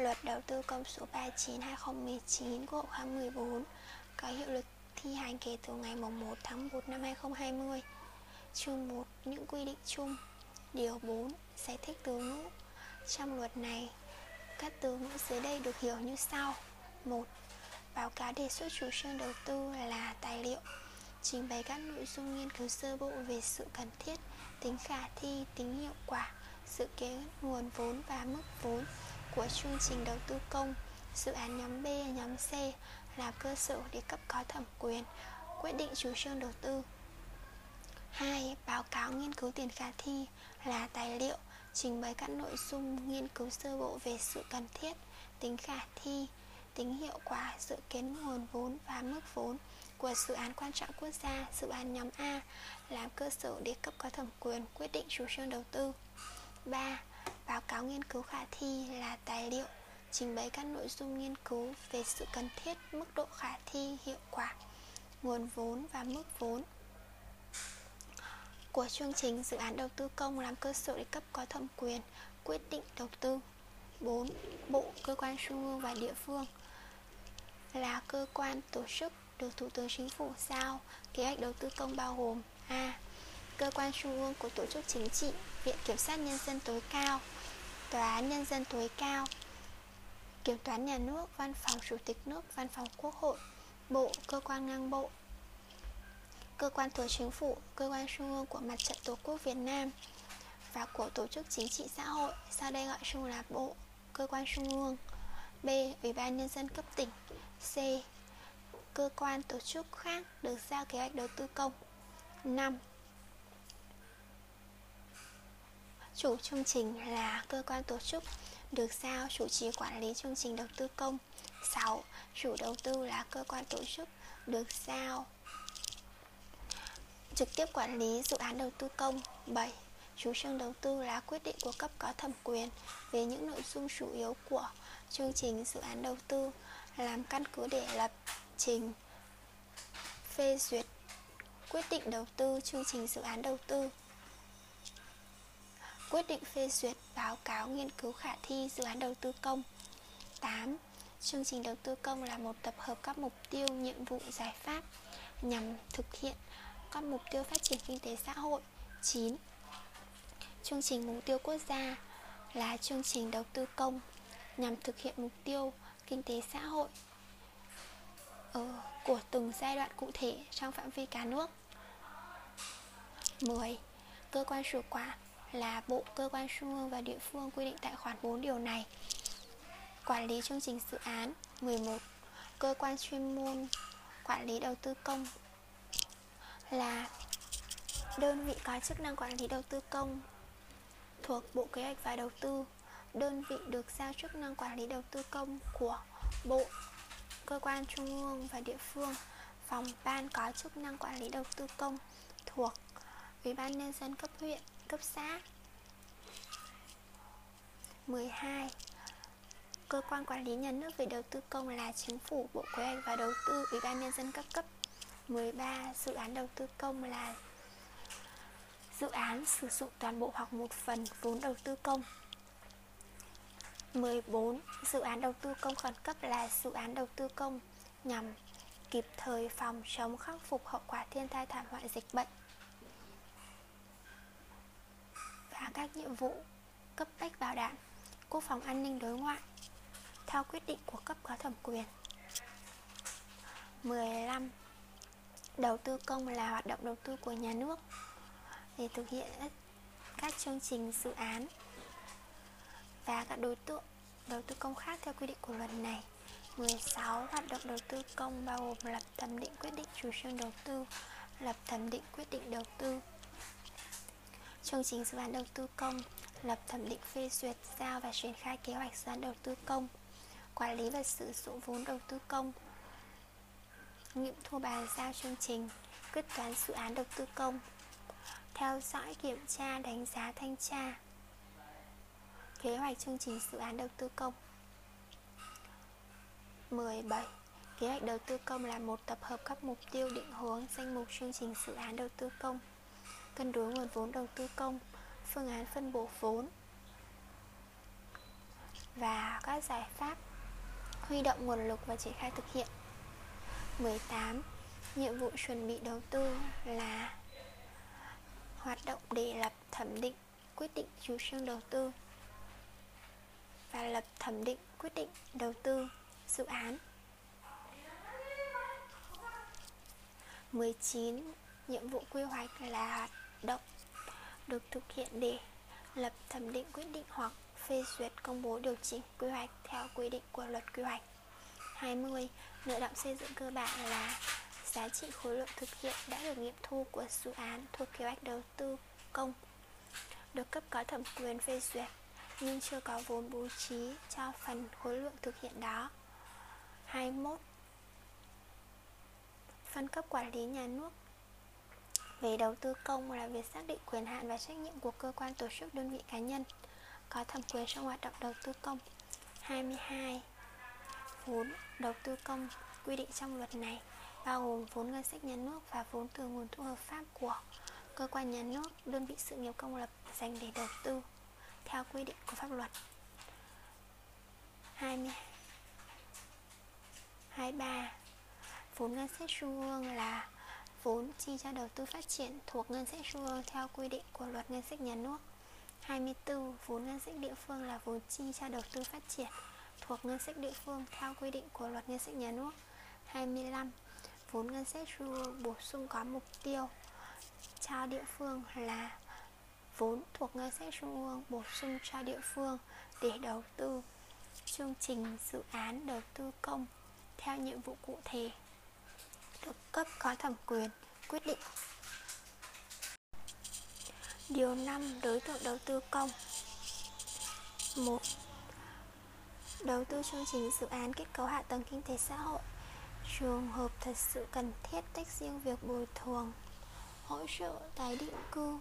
Luật đầu tư công số 39-2019 của khóa 14 có hiệu lực thi hành kể từ ngày 1 tháng 1 năm 2020 Chương 1 Những quy định chung. Điều 4 Giải thích từ ngữ. Trong luật này, các từ ngữ dưới đây được hiểu như sau. 1. Báo cáo đề xuất chủ trương đầu tư là tài liệu Trình bày các nội dung nghiên cứu sơ bộ về sự cần thiết, tính khả thi, tính hiệu quả, sự kế nguồn vốn và mức vốn của chương trình đầu tư công Dự án nhóm B, nhóm C là cơ sở để cấp có thẩm quyền quyết định chủ trương đầu tư 2. Báo cáo nghiên cứu tiền khả thi là tài liệu trình bày các nội dung nghiên cứu sơ bộ về sự cần thiết, tính khả thi, tính hiệu quả, dự kiến nguồn vốn và mức vốn của dự án quan trọng quốc gia, dự án nhóm A làm cơ sở để cấp có thẩm quyền quyết định chủ trương đầu tư. 3. Báo cáo nghiên cứu khả thi là tài liệu trình bày các nội dung nghiên cứu về sự cần thiết, mức độ khả thi, hiệu quả, nguồn vốn và mức vốn của chương trình dự án đầu tư công làm cơ sở để cấp có thẩm quyền quyết định đầu tư 4. Bộ, cơ quan trung ương và địa phương là cơ quan tổ chức được Thủ tướng Chính phủ giao kế hoạch đầu tư công bao gồm A. Cơ quan trung ương của tổ chức chính trị Viện Kiểm sát Nhân dân tối cao Tòa án Nhân dân tối cao Kiểm toán nhà nước, Văn phòng Chủ tịch nước, Văn phòng Quốc hội Bộ, cơ quan ngang bộ Cơ quan thuộc chính phủ, cơ quan trung ương của Mặt trận Tổ quốc Việt Nam Và của tổ chức chính trị xã hội Sau đây gọi chung là Bộ, cơ quan trung ương B. Ủy ban Nhân dân cấp tỉnh C. Cơ quan tổ chức khác được giao kế hoạch đầu tư công 5. Chủ chương trình là cơ quan tổ chức, được giao chủ trì quản lý chương trình đầu tư công 6. Chủ đầu tư là cơ quan tổ chức, được giao trực tiếp quản lý dự án đầu tư công 7. Chủ trương đầu tư là quyết định của cấp có thẩm quyền về những nội dung chủ yếu của chương trình dự án đầu tư, làm căn cứ để lập trình, phê duyệt quyết định đầu tư chương trình dự án đầu tư quyết định phê duyệt báo cáo nghiên cứu khả thi dự án đầu tư công 8. Chương trình đầu tư công là một tập hợp các mục tiêu, nhiệm vụ, giải pháp nhằm thực hiện các mục tiêu phát triển kinh tế xã hội 9. Chương trình mục tiêu quốc gia là chương trình đầu tư công nhằm thực hiện mục tiêu kinh tế xã hội ở của từng giai đoạn cụ thể trong phạm vi cả nước 10. Cơ quan chủ quản là bộ cơ quan trung ương và địa phương quy định tại khoản 4 điều này. Quản lý chương trình dự án 11. Cơ quan chuyên môn quản lý đầu tư công là đơn vị có chức năng quản lý đầu tư công thuộc Bộ Kế hoạch và Đầu tư. Đơn vị được giao chức năng quản lý đầu tư công của Bộ cơ quan trung ương và địa phương. Phòng ban có chức năng quản lý đầu tư công thuộc Ủy ban nhân dân cấp huyện, cấp xã 12. Cơ quan quản lý nhà nước về đầu tư công là Chính phủ, Bộ Kế hoạch và Đầu tư, Ủy ban nhân dân các cấp 13. Dự án đầu tư công là dự án sử dụng toàn bộ hoặc một phần vốn đầu tư công 14. Dự án đầu tư công khẩn cấp là dự án đầu tư công nhằm kịp thời phòng chống khắc phục hậu quả thiên tai thảm họa dịch bệnh các nhiệm vụ cấp bách bảo đảm quốc phòng an ninh đối ngoại theo quyết định của cấp có thẩm quyền 15. Đầu tư công là hoạt động đầu tư của nhà nước để thực hiện các chương trình dự án và các đối tượng, đầu tư công khác theo quy định của luật này 16. Hoạt động đầu tư công bao gồm lập thẩm định quyết định chủ trương đầu tư, lập thẩm định quyết định đầu tư chương trình dự án đầu tư công, lập thẩm định phê duyệt giao và triển khai kế hoạch dự án đầu tư công, quản lý và sử dụng vốn đầu tư công. Nghiệm thu bàn giao chương trình, quyết toán dự án đầu tư công. Theo dõi kiểm tra, đánh giá thanh tra. Kế hoạch chương trình dự án đầu tư công. 17 Kế hoạch đầu tư công là một tập hợp các mục tiêu định hướng danh mục chương trình dự án đầu tư công cân đối nguồn vốn đầu tư công, phương án phân bổ vốn và các giải pháp huy động nguồn lực và triển khai thực hiện 18. Nhiệm vụ chuẩn bị đầu tư là hoạt động để lập thẩm định quyết định chủ trương đầu tư và lập thẩm định quyết định đầu tư dự án 19. Nhiệm vụ quy hoạch là hoạt động được thực hiện để lập thẩm định quyết định hoặc phê duyệt công bố điều chỉnh quy hoạch theo quy định của luật quy hoạch 20. Nợ động xây dựng cơ bản là giá trị khối lượng thực hiện đã được nghiệm thu của dự án thuộc kế hoạch đầu tư công, được cấp có thẩm quyền phê duyệt nhưng chưa có vốn bố trí cho phần khối lượng thực hiện đó 21 phân cấp quản lý nhà nước về đầu tư công là việc xác định quyền hạn và trách nhiệm của cơ quan tổ chức đơn vị cá nhân. Có thẩm quyền trong hoạt động đầu tư công. 22 vốn đầu tư công quy định trong luật này bao gồm vốn ngân sách nhà nước và vốn từ nguồn thu hợp pháp của cơ quan nhà nước, đơn vị sự nghiệp công lập dành để đầu tư theo quy định của pháp luật. 20 23 Vốn ngân sách trung ương là vốn chi cho đầu tư phát triển thuộc ngân sách trung ương theo quy định của luật ngân sách nhà nước 24. Vốn ngân sách địa phương là vốn chi cho đầu tư phát triển thuộc ngân sách địa phương theo quy định của luật ngân sách nhà nước 25. Vốn ngân sách trung ương bổ sung có mục tiêu cho địa phương là vốn thuộc ngân sách trung ương bổ sung cho địa phương để đầu tư chương trình dự án đầu tư công theo nhiệm vụ cụ thể được cấp có thẩm quyền, quyết định. Điều 5 đối tượng đầu tư công. 1. Đầu tư chương trình dự án kết cấu hạ tầng kinh tế xã hội. Trường hợp thật sự cần thiết tách riêng việc bồi thường, Hỗ trợ tái định cư,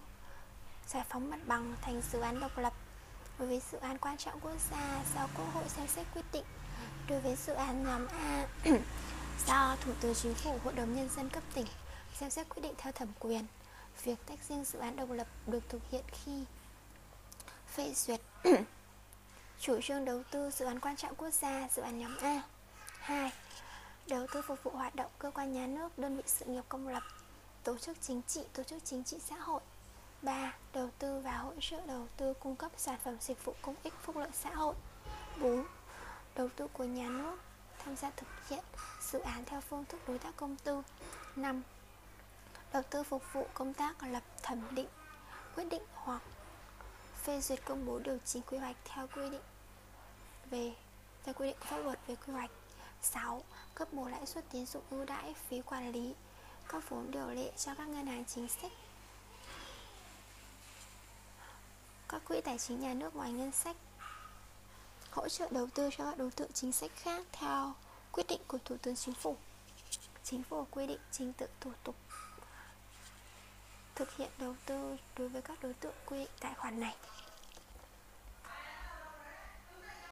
Giải phóng mặt bằng thành dự án độc lập. Đối với dự án quan trọng quốc gia, do Quốc hội xem xét quyết định. Đối với dự án nhóm A do Thủ tướng Chính phủ Hội đồng Nhân dân cấp tỉnh xem xét quyết định theo thẩm quyền Việc tách riêng dự án độc lập được thực hiện khi phê duyệt chủ trương đầu tư dự án quan trọng quốc gia, dự án nhóm A 2. Đầu tư phục vụ hoạt động cơ quan nhà nước, đơn vị sự nghiệp công lập, tổ chức chính trị, tổ chức chính trị xã hội 3. Đầu tư và hỗ trợ đầu tư cung cấp sản phẩm dịch vụ công ích phúc lợi xã hội 4. Đầu tư của nhà nước tham gia thực hiện dự án theo phương thức đối tác công tư 5. Đầu tư phục vụ công tác lập thẩm định, quyết định hoặc phê duyệt công bố điều chỉnh quy hoạch theo quy định về theo quy định pháp luật về quy hoạch 6. Cấp bổ lãi suất tín dụng ưu đãi phí quản lý các vốn điều lệ cho các ngân hàng chính sách các quỹ tài chính nhà nước ngoài ngân sách hỗ trợ đầu tư cho các đối tượng chính sách khác theo quyết định của Thủ tướng Chính phủ. Chính phủ quy định trình tự thủ tục thực hiện đầu tư đối với các đối tượng quy định tại khoản này.